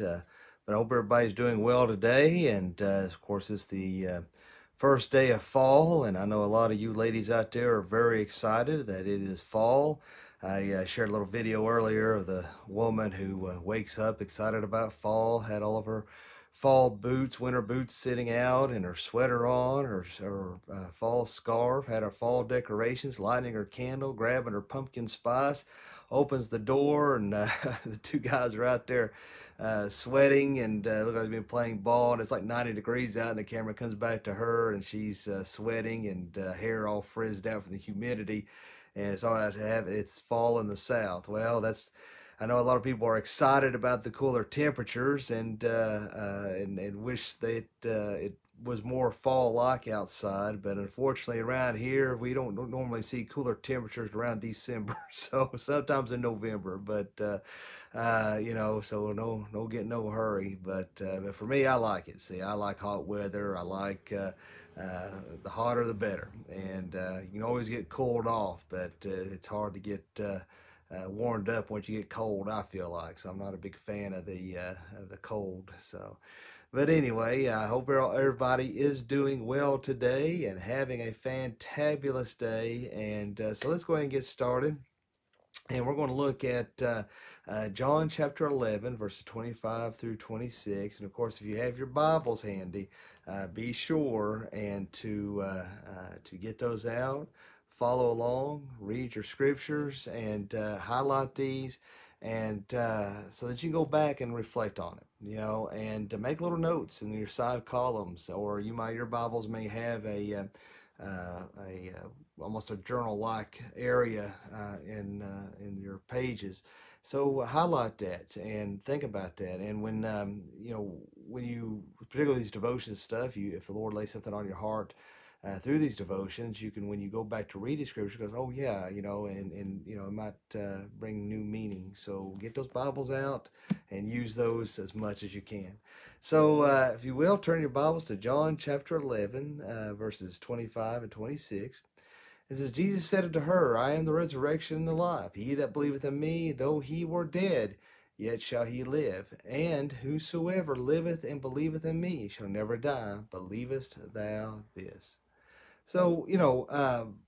Uh, but I hope everybody's doing well today. And uh, of course, it's the uh, first day of fall, and I know a lot of you ladies out there are very excited that it is fall. I uh, shared a little video earlier of the woman who uh, wakes up excited about fall, had all of her fall boots, winter boots sitting out, and her sweater on, her, her uh, fall scarf, had her fall decorations, lighting her candle, grabbing her pumpkin spice, opens the door, and uh, the two guys are out there uh, sweating and uh, look like they've been playing ball. And it's like 90 degrees out, and the camera comes back to her, and she's uh, sweating and uh, hair all frizzed out from the humidity. And it's all right to have it's fall in the south. Well, that's I know a lot of people are excited about the cooler temperatures and uh, uh, and, and wish that it was more fall-like outside. But unfortunately, around here we don't, don't normally see cooler temperatures around December. So sometimes in November, but uh, uh, you know, so no no get no hurry. But uh, but for me, I like it. See, I like hot weather. I like. the hotter the better, and you can always get cooled off, but it's hard to get uh, warmed up once you get cold. I feel like so. I'm not a big fan of the uh, of the cold. So, but anyway, I hope everybody is doing well today and having a fantabulous day. And uh, so let's go ahead and get started. And we're going to look at uh, uh, John chapter 11, verses 25 through 26. And of course, if you have your Bibles handy, uh, be sure and to to get those out follow along, read your scriptures, and uh, highlight these, and uh, so that you can go back and reflect on it, you know, and make little notes in your side columns, or you might your Bibles may have a uh, uh a uh, almost a journal-like area uh, in in your pages. So highlight that and think about that. And when um, you know when you particularly these devotions stuff, you if the Lord lays something on your heart uh, through these devotions, you can, when you go back to read the scripture, goes, oh yeah, you know, and, and, you know, it might uh, bring new meaning. So get those Bibles out and use those as much as you can. So uh, if you will, turn your Bibles to John chapter 11, uh, verses 25 and 26. It says, Jesus said unto her, I am the resurrection and the life. He that believeth in me, though he were dead, yet shall he live. And whosoever liveth and believeth in me shall never die. Believest thou this? So, you know, um,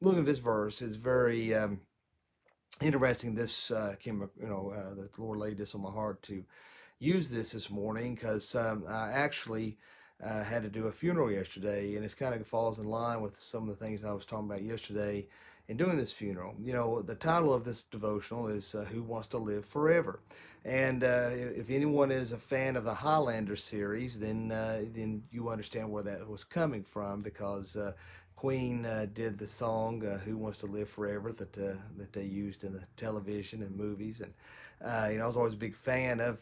looking at this verse is very um, interesting. This uh, came, you know, uh, the Lord laid this on my heart to use this this morning because um, I actually uh, had to do a funeral yesterday, and it kind of falls in line with some of the things I was talking about yesterday in doing this funeral. You know, the title of this devotional is uh, Who Wants to Live Forever? And uh, if anyone is a fan of the Highlander series, then uh, then you understand where that was coming from because uh, Queen uh, did the song uh, "Who Wants to Live Forever" that that they used in the television and movies. And you know, I was always a big fan of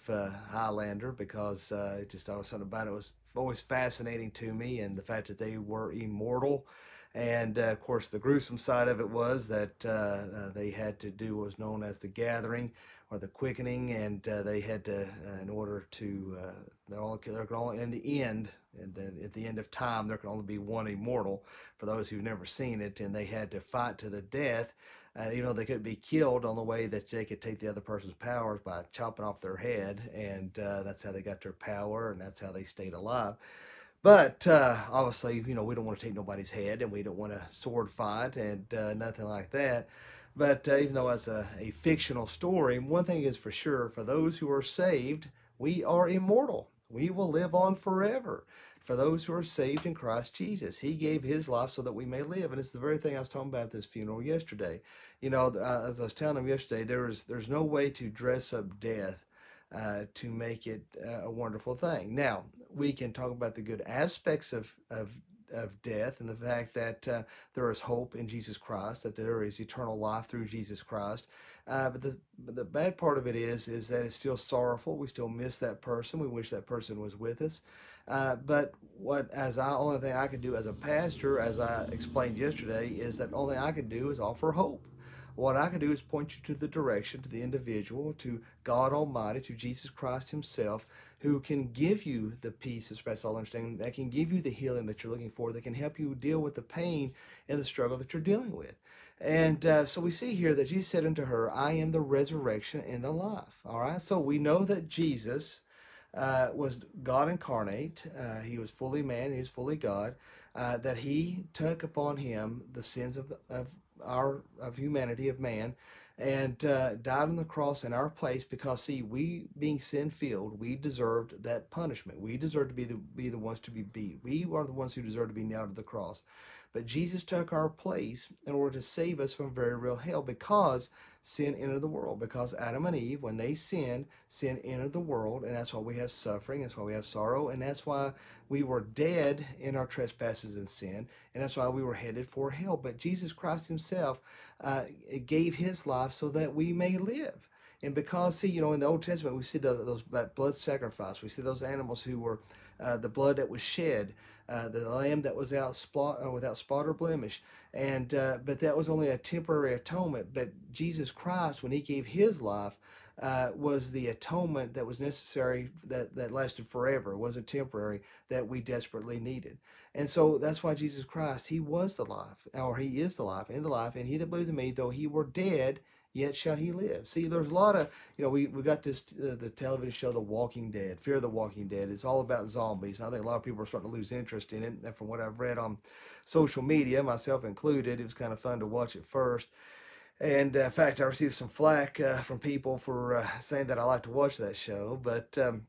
Highlander because I just thought something about it was always fascinating to me, and the fact that they were immortal. And uh, of course, the gruesome side of it was that uh, uh, they had to do what was known as the gathering or the quickening, and uh, they had to, uh, in order to, uh, they're all, they're all in the end, and at the end of time, there can only be one immortal for those who've never seen it, and they had to fight to the death. Uh, you know, they could be killed on the way that they could take the other person's powers by chopping off their head, and that's how they got their power, and that's how they stayed alive. But uh, obviously, you know, we don't want to take nobody's head and we don't want a sword fight and uh, nothing like that. But uh, even though it's a, a fictional story, one thing is for sure for those who are saved, we are immortal. We will live on forever. For those who are saved in Christ Jesus, He gave His life so that we may live, and it's the very thing I was talking about at this funeral yesterday. You know, uh, as I was telling them yesterday, there is there's no way to dress up death uh, to make it uh, a wonderful thing. Now, we can talk about the good aspects of, of, of death and the fact that uh, there is hope in Jesus Christ, that there is eternal life through Jesus Christ. Uh, but, the, but the bad part of it is, is that it's still sorrowful. We still miss that person. We wish that person was with us. Uh, but what, as I, only thing I can do as a pastor, as I explained yesterday, is that only I can do is offer hope What I can do is point you to the direction, to the individual, to God Almighty, to Jesus Christ Himself, who can give you the peace surpasses all understanding, that can give you the healing that you're looking for, that can help you deal with the pain and the struggle that you're dealing with. And uh, so we see here that Jesus said unto her, I am the resurrection and the life. All right. So we know that Jesus uh, was God incarnate. Uh, he was fully man. He was fully God. Uh, that he took upon him the sins of, of our of humanity of man and uh, died on the cross in our place because see we being sin filled we deserved that punishment we deserved to be the be the ones to be beat we are the ones who deserve to be nailed to the cross but Jesus took our place in order to save us from very real hell because sin entered the world. Because Adam and Eve, when they sinned, sin entered the world, and that's why we have suffering, that's why we have sorrow, and that's why we were dead in our trespasses and sin, and that's why we were headed for hell. But Jesus Christ Himself uh, gave His life so that we may live. And because, see, you know, in the Old Testament, we see the, those that blood sacrifice. We see those animals who were uh, the blood that was shed, uh, the lamb that was out spot, uh, without spot or blemish. And uh, but that was only a temporary atonement. But Jesus Christ, when He gave His life, uh, was the atonement that was necessary that, that lasted forever, wasn't temporary, that we desperately needed. And so that's why Jesus Christ, He was the life, or He is the life, and the life, and He that believes in me, though He were dead, yet shall he live. See, there's a lot of, you know, we, we got this, uh, the television show, The Walking Dead, Fear of the Walking Dead. It's all about zombies. I think a lot of people are starting to lose interest in it. And from what I've read on social media, myself included, it was kind of fun to watch it first. And uh, in fact, I received some flack uh, from people for uh, saying that I like to watch that show. But, um,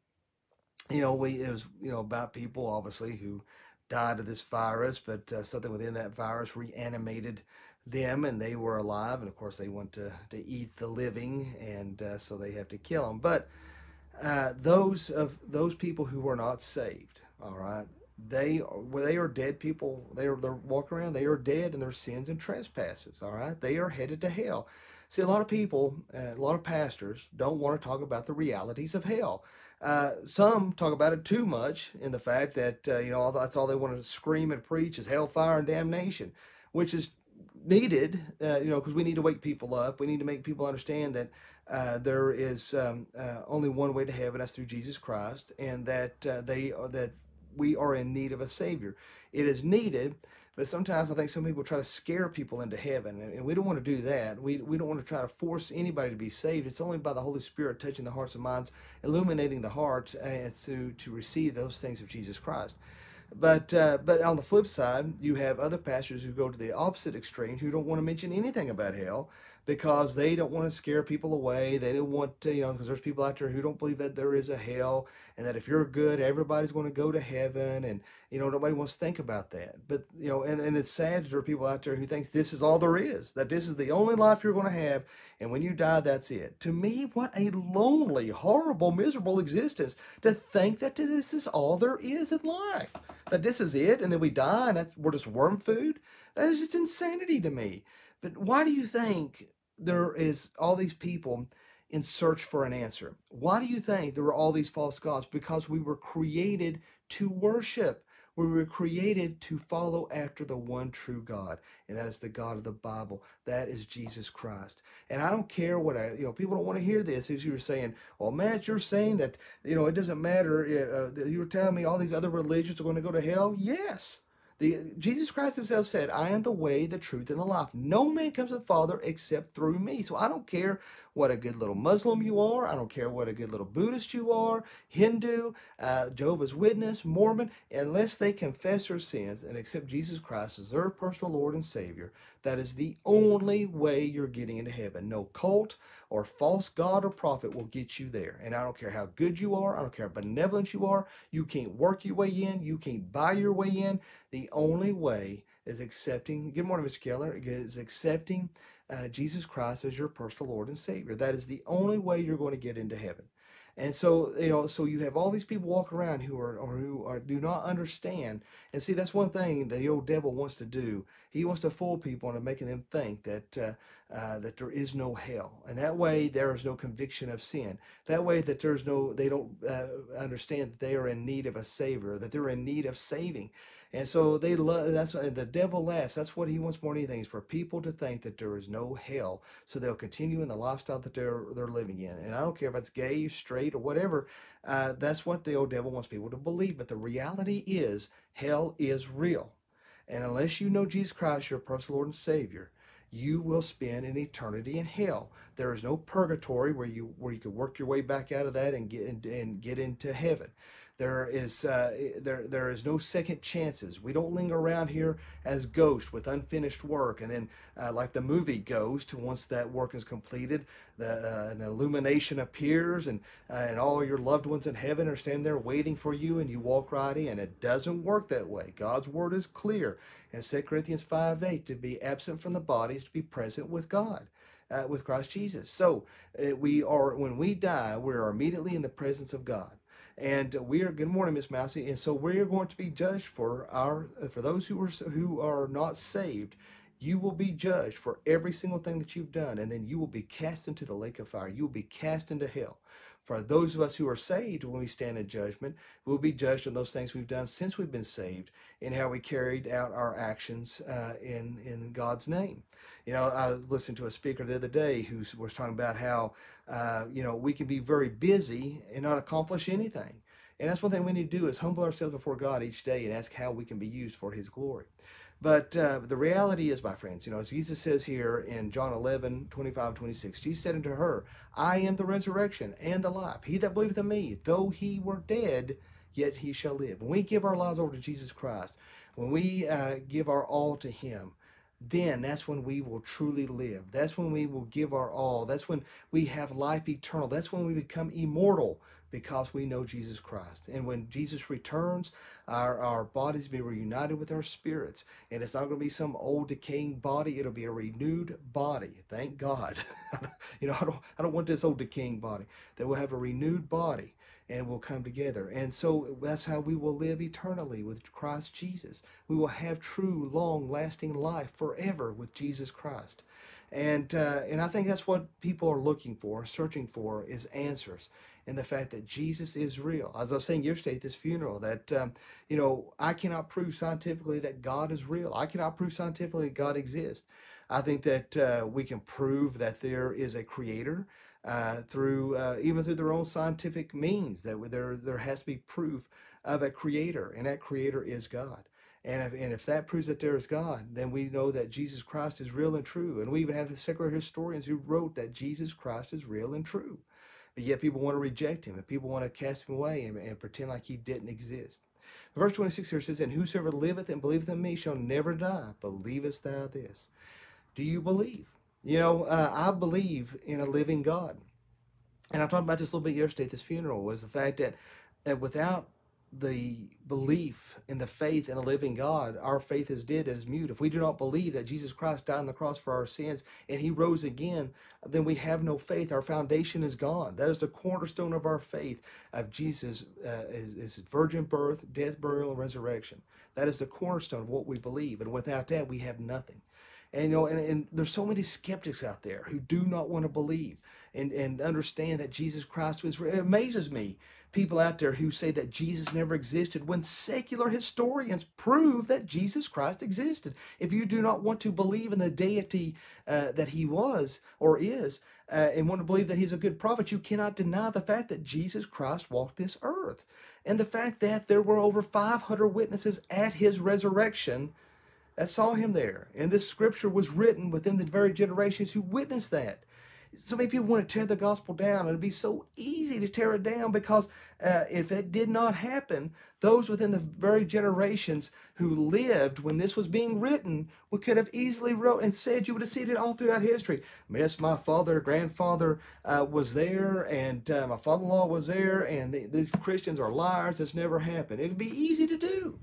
you know, we it was, you know, about people, obviously, who died of this virus, but uh, something within that virus reanimated them and they were alive and of course they want to, to eat the living and uh, so they have to kill them but uh, those of those people who were not saved all right they well, they are dead people. They are they're walking around they are dead in their sins and trespasses all right? They are headed to hell. See a lot of people uh, a lot of pastors don't want to talk about the realities of hell. Uh, some talk about it too much in the fact that uh, you know that's all they want to scream and preach is hellfire and damnation which is needed, uh, you know, because we need to wake people up. We need to make people understand that uh, there is um, uh, only one way to heaven, that's through Jesus Christ, and that uh, they are, that we are in need of a Savior. It is needed, but sometimes I think some people try to scare people into heaven, and we don't want to do that. We, we don't want to try to force anybody to be saved. It's only by the Holy Spirit touching the hearts and minds, illuminating the heart, and uh, to to receive those things of Jesus Christ. But uh, but on the flip side, you have other pastors who go to the opposite extreme who don't want to mention anything about hell because they don't want to scare people away. They don't want to, you know, because there's people out there who don't believe that there is a hell and that if you're good, everybody's going to go to heaven. And, you know, nobody wants to think about that. But, you know, and, and it's sad that there are people out there who think this is all there is, that this is the only life you're going to have. And when you die, that's it. To me, what a lonely, horrible, miserable existence to think that this is all there is in life, that this is it. And then we die and we're just worm food. That is just insanity to me. But why do you think there is all these people in search for an answer. Why do you think there are all these false gods? Because we were created to worship. We were created to follow after the one true God, and that is the God of the Bible. That is Jesus Christ. And I don't care what I, you know, people don't want to hear this. As you were saying, well, Matt, you're saying that, you know, it doesn't matter. Uh, you were telling me all these other religions are going to go to hell. Yes. The, Jesus Christ himself said, I am the way, the truth, and the life. No man comes to the Father except through me. So I don't care what a good little Muslim you are. I don't care what a good little Buddhist you are, Hindu, uh, Jehovah's Witness, Mormon, unless they confess their sins and accept Jesus Christ as their personal Lord and Savior. That is the only way you're getting into heaven. No cult or false god or prophet will get you there. And I don't care how good you are. I don't care how benevolent you are. You can't work your way in. You can't buy your way in. The only way is accepting, good morning, Mr. Keller, is accepting uh, Jesus Christ as your personal Lord and Savior. That is the only way you're going to get into heaven. And so, you know, so you have all these people walk around who are or who are do not understand. And see, that's one thing the old devil wants to do. He wants to fool people into making them think that uh, uh, that there is no hell, and that way there is no conviction of sin. That way that there's no, they don't uh, understand that they are in need of a savior, that they're in need of saving, and so they love. That's the devil laughs. That's what he wants more than anything is for people to think that there is no hell, so they'll continue in the lifestyle that they're they're living in. And I don't care if it's gay, straight, or whatever. Uh, that's what the old devil wants people to believe. But the reality is, hell is real, and unless you know Jesus Christ, your personal Lord and Savior you will spend an eternity in hell. There is no purgatory where you where you can work your way back out of that and get and get into heaven. There is uh, there there is no second chances. We don't linger around here as ghosts with unfinished work, and then uh, like the movie Ghost, once that work is completed, the, uh, an illumination appears, and uh, and all your loved ones in heaven are standing there waiting for you, and you walk right in. It doesn't work that way. God's word is clear, in 2 Corinthians five eight, to be absent from the body is to be present with God. Uh, with Christ Jesus. So uh, we are when we die, we are immediately in the presence of God and we are good morning miss mousy and so we are going to be judged for our for those who are who are not saved you will be judged for every single thing that you've done and then you will be cast into the lake of fire you will be cast into hell for those of us who are saved, when we stand in judgment, we'll be judged on those things we've done since we've been saved and how we carried out our actions uh, in, in God's name. You know, I listened to a speaker the other day who was talking about how, uh, you know, we can be very busy and not accomplish anything. And that's one thing we need to do is humble ourselves before God each day and ask how we can be used for His glory. But uh, the reality is, my friends, you know, as Jesus says here in John 11, 25, 26, Jesus said unto her, I am the resurrection and the life. He that believeth in me, though he were dead, yet he shall live. When we give our lives over to Jesus Christ, when we uh, give our all to him, then that's when we will truly live. That's when we will give our all. That's when we have life eternal. That's when we become immortal because we know Jesus Christ. And when Jesus returns, our, our bodies be reunited with our spirits. And it's not going to be some old decaying body. It'll be a renewed body. Thank God. you know, I don't, I don't want this old decaying body. That we'll have a renewed body and we'll come together. And so that's how we will live eternally with Christ Jesus. We will have true, long lasting life forever with Jesus Christ. And, uh, and I think that's what people are looking for, searching for, is answers And the fact that Jesus is real. As I was saying yesterday at this funeral, that, um, you know, I cannot prove scientifically that God is real. I cannot prove scientifically that God exists. I think that uh, we can prove that there is a creator uh, through, uh, even through their own scientific means, that there, there has to be proof of a creator, and that creator is God. And if, and if that proves that there is God, then we know that Jesus Christ is real and true. And we even have the secular historians who wrote that Jesus Christ is real and true. But yet people want to reject him and people want to cast him away and, and pretend like he didn't exist. Verse 26 here says, And whosoever liveth and believeth in me shall never die. Believest thou this? Do you believe? You know, uh, I believe in a living God. And I talked about this a little bit yesterday at this funeral, was the fact that, that without the belief in the faith in a living God, our faith is dead, it is mute. If we do not believe that Jesus Christ died on the cross for our sins and he rose again, then we have no faith. Our foundation is gone. That is the cornerstone of our faith of Jesus, uh, is, is virgin birth, death, burial, and resurrection. That is the cornerstone of what we believe. And without that, we have nothing. And you know, and, and there's so many skeptics out there who do not want to believe and, and understand that Jesus Christ was. It amazes me people out there who say that Jesus never existed when secular historians prove that Jesus Christ existed. If you do not want to believe in the deity uh, that he was or is, uh, and want to believe that he's a good prophet, you cannot deny the fact that Jesus Christ walked this earth. And the fact that there were over 500 witnesses at his resurrection that saw him there. And this scripture was written within the very generations who witnessed that so many people want to tear the gospel down, and it'd be so easy to tear it down because uh, if it did not happen, those within the very generations who lived when this was being written we could have easily wrote and said you would have seen it all throughout history. Yes, my father, grandfather uh, was there, and uh, my father-in-law was there, and the, these Christians are liars. It's never happened. It would be easy to do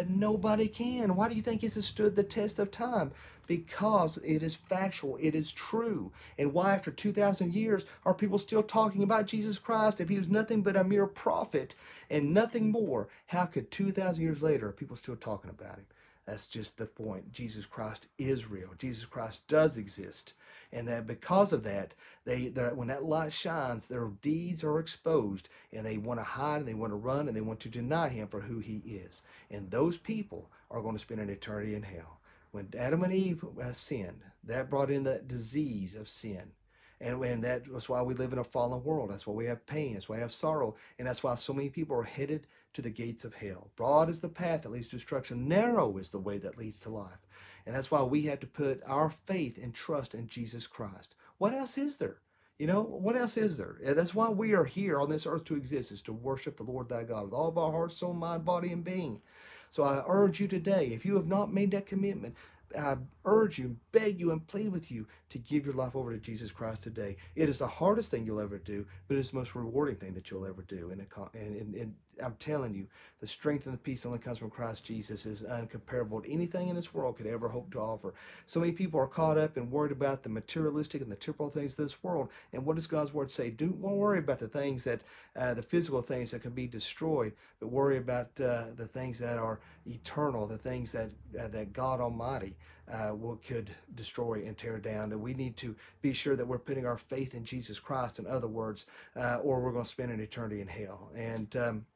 but nobody can. Why do you think it has stood the test of time? Because it is factual, it is true. And why, after 2,000 years, are people still talking about Jesus Christ if he was nothing but a mere prophet and nothing more? How could 2,000 years later, people still talking about him? That's just the point. Jesus Christ is real. Jesus Christ does exist. And that because of that, they when that light shines, their deeds are exposed and they want to hide and they want to run and they want to deny him for who he is. And those people are going to spend an eternity in hell. When Adam and Eve uh, sinned, that brought in the disease of sin. And, and that's why we live in a fallen world. That's why we have pain. That's why we have sorrow. And that's why so many people are headed to the gates of hell. Broad is the path that leads to destruction. Narrow is the way that leads to life. And that's why we have to put our faith and trust in Jesus Christ. What else is there? You know, what else is there? That's why we are here on this earth to exist, is to worship the Lord thy God with all of our heart, soul, mind, body, and being. So I urge you today, if you have not made that commitment, I urge you, beg you, and plead with you to give your life over to Jesus Christ today. It is the hardest thing you'll ever do, but it's the most rewarding thing that you'll ever do. And, and, and, and I'm telling you, the strength and the peace only comes from Christ Jesus is uncomparable to anything in this world could ever hope to offer. So many people are caught up and worried about the materialistic and the temporal things of this world. And what does God's word say? Do not worry about the things that, uh, the physical things that can be destroyed, but worry about uh, the things that are eternal, the things that uh, that God Almighty uh, will could destroy and tear down. That we need to be sure that we're putting our faith in Jesus Christ. In other words, uh, or we're going to spend an eternity in hell. And um,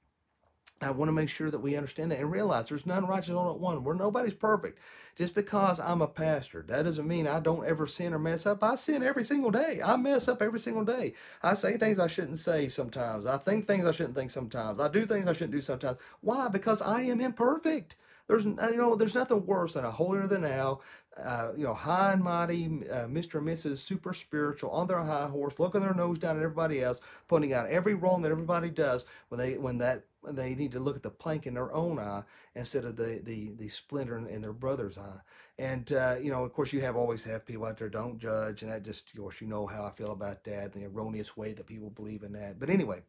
I want to make sure that we understand that and realize there's none righteous on at one. Where nobody's perfect. Just because I'm a pastor, that doesn't mean I don't ever sin or mess up. I sin every single day. I mess up every single day. I say things I shouldn't say sometimes. I think things I shouldn't think sometimes. I do things I shouldn't do sometimes. Why? Because I am imperfect. There's you know there's nothing worse than a holier than thou, uh, you know high and mighty uh, Mr. and Mrs. super spiritual on their high horse, looking their nose down at everybody else, pointing out every wrong that everybody does when they when that they need to look at the plank in their own eye instead of the the, the splinter in, in their brother's eye. And uh, you know, of course, you have always have people out there don't judge, and that just of course you know how I feel about that, the erroneous way that people believe in that. But anyway,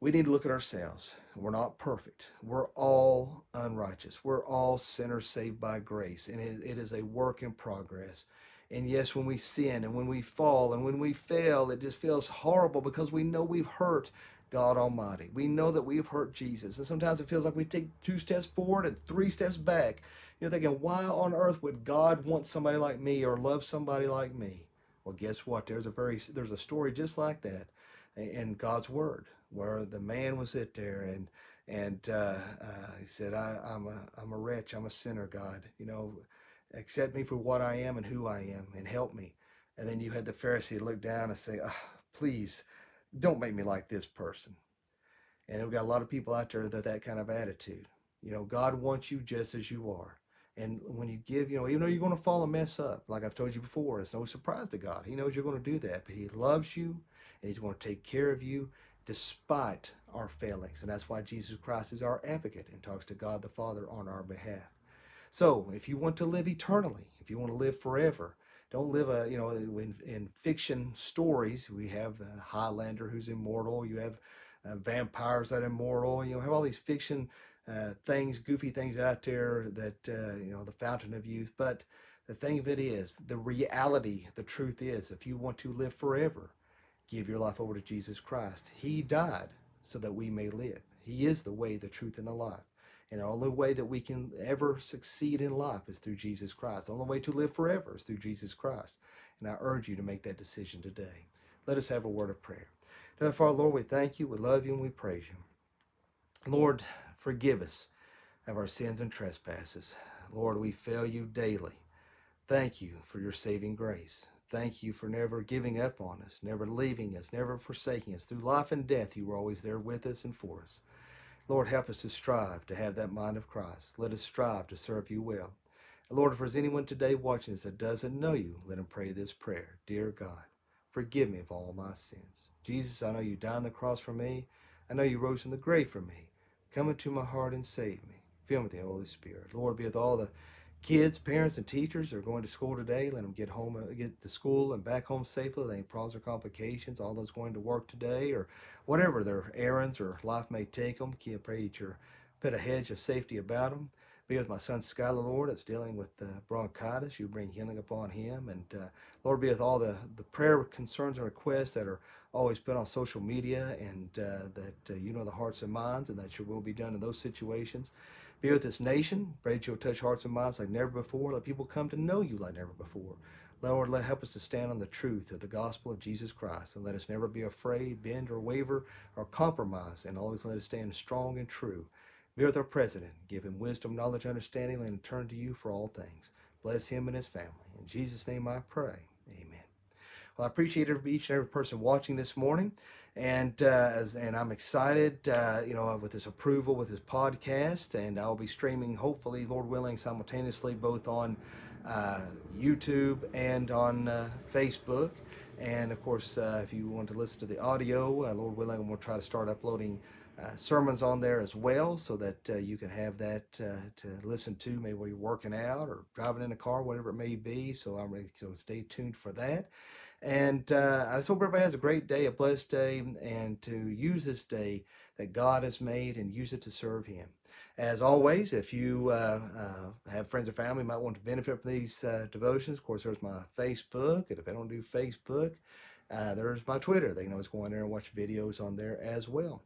we need to look at ourselves. We're not perfect. We're all unrighteous. We're all sinners saved by grace, and it, is a work in progress. And yes, when we sin and when we fall and when we fail, it just feels horrible because we know we've hurt God Almighty. We know that we've hurt Jesus. And sometimes it feels like we take two steps forward and three steps back. You're thinking, why on earth would God want somebody like me or love somebody like me? Well, guess what? There's a very there's a story just like that in God's Word where the man was sit there and and uh, uh, he said, I, am a I'm a wretch. I'm a sinner. God, you know, accept me for what I am and who I am, and help me. And then you had the Pharisee look down and say, oh, please, don't make me like this person. And we've got a lot of people out there that that kind of attitude. You know, God wants you just as you are. And when you give, you know, even though you're going to fall and mess up, like I've told you before, it's no surprise to God. He knows you're going to do that, but He loves you and He's going to take care of you despite our failings. And that's why Jesus Christ is our advocate and talks to God the Father on our behalf. So if you want to live eternally, if you want to live forever, don't live a, you know, in, in fiction stories, we have the Highlander who's immortal, you have uh, vampires that are immortal, you know, have all these fiction uh, things, goofy things out there that, uh, you know, the fountain of youth. But the thing of it is, the reality, the truth is, if you want to live forever, give your life over to Jesus Christ. He died so that we may live. He is the way, the truth, and the life. And the only way that we can ever succeed in life is through Jesus Christ. The only way to live forever is through Jesus Christ. And I urge you to make that decision today. Let us have a word of prayer. Father, Lord, we thank you, we love you, and we praise you. Lord, forgive us of our sins and trespasses. Lord, we fail you daily. Thank you for your saving grace. Thank you for never giving up on us, never leaving us, never forsaking us. Through life and death, you were always there with us and for us. Lord, help us to strive to have that mind of Christ. Let us strive to serve you well. Lord, if there's anyone today watching this that doesn't know you, let him pray this prayer. Dear God, forgive me of all my sins. Jesus, I know you died on the cross for me. I know you rose from the grave for me. Come into my heart and save me. Fill me with the Holy Spirit. Lord, be with all the kids, parents, and teachers are going to school today. Let them get home, uh, get to school and back home safely. Any problems or complications, all those going to work today or whatever their errands or life may take them. You pray that you put a hedge of safety about them. Be with my son Skylar, Lord, that's dealing with bronchitis. You bring healing upon him. And uh, Lord, be with all the, the prayer concerns and requests that are always put on social media and uh, that uh, you know the hearts and minds and that your will be done in those situations. Be with this nation. Pray that you'll touch hearts and minds like never before. Let people come to know you like never before. Lord, let help us to stand on the truth of the gospel of Jesus Christ and let us never be afraid, bend or waver or compromise and always let us stand strong and true. Be with our president. Give him wisdom, knowledge, understanding, and turn to you for all things. Bless him and his family. In Jesus' name I pray. Amen. Well, I appreciate each and every person watching this morning, and uh, as, and I'm excited, uh, you know, with this approval with this podcast, and I'll be streaming, hopefully, Lord willing, simultaneously both on uh, YouTube and on uh, Facebook. And of course, uh, if you want to listen to the audio, uh, Lord willing, we'll try to start uploading sermons on there as well so that you can have that to listen to maybe while you're working out or driving in a car, whatever it may be. So I'm ready, so stay tuned for that. And uh, I just hope everybody has a great day, a blessed day, and to use this day that God has made and use it to serve Him. As always, if you uh, uh, have friends or family might want to benefit from these devotions, of course, there's my Facebook. And if I don't do Facebook, there's my Twitter. They can always go on there and watch videos on there as well.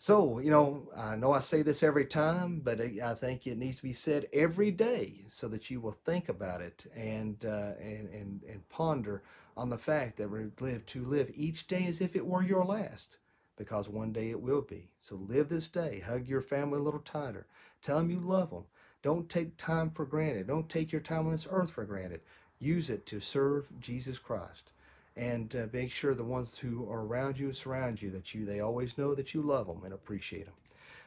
So, you know, I know I say this every time, but I think it needs to be said every day so that you will think about it and uh, and, and and ponder on the fact that we live to live each day as if it were your last, because one day it will be. So live this day. Hug your family a little tighter. Tell them you love them. Don't take time for granted. Don't take your time on this earth for granted. Use it to serve Jesus Christ and uh, make sure the ones who are around you surround you that you they always know that you love them and appreciate them.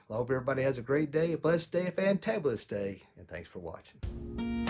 Well, I hope everybody has a great day, a blessed day, a fantabulous day, and thanks for watching.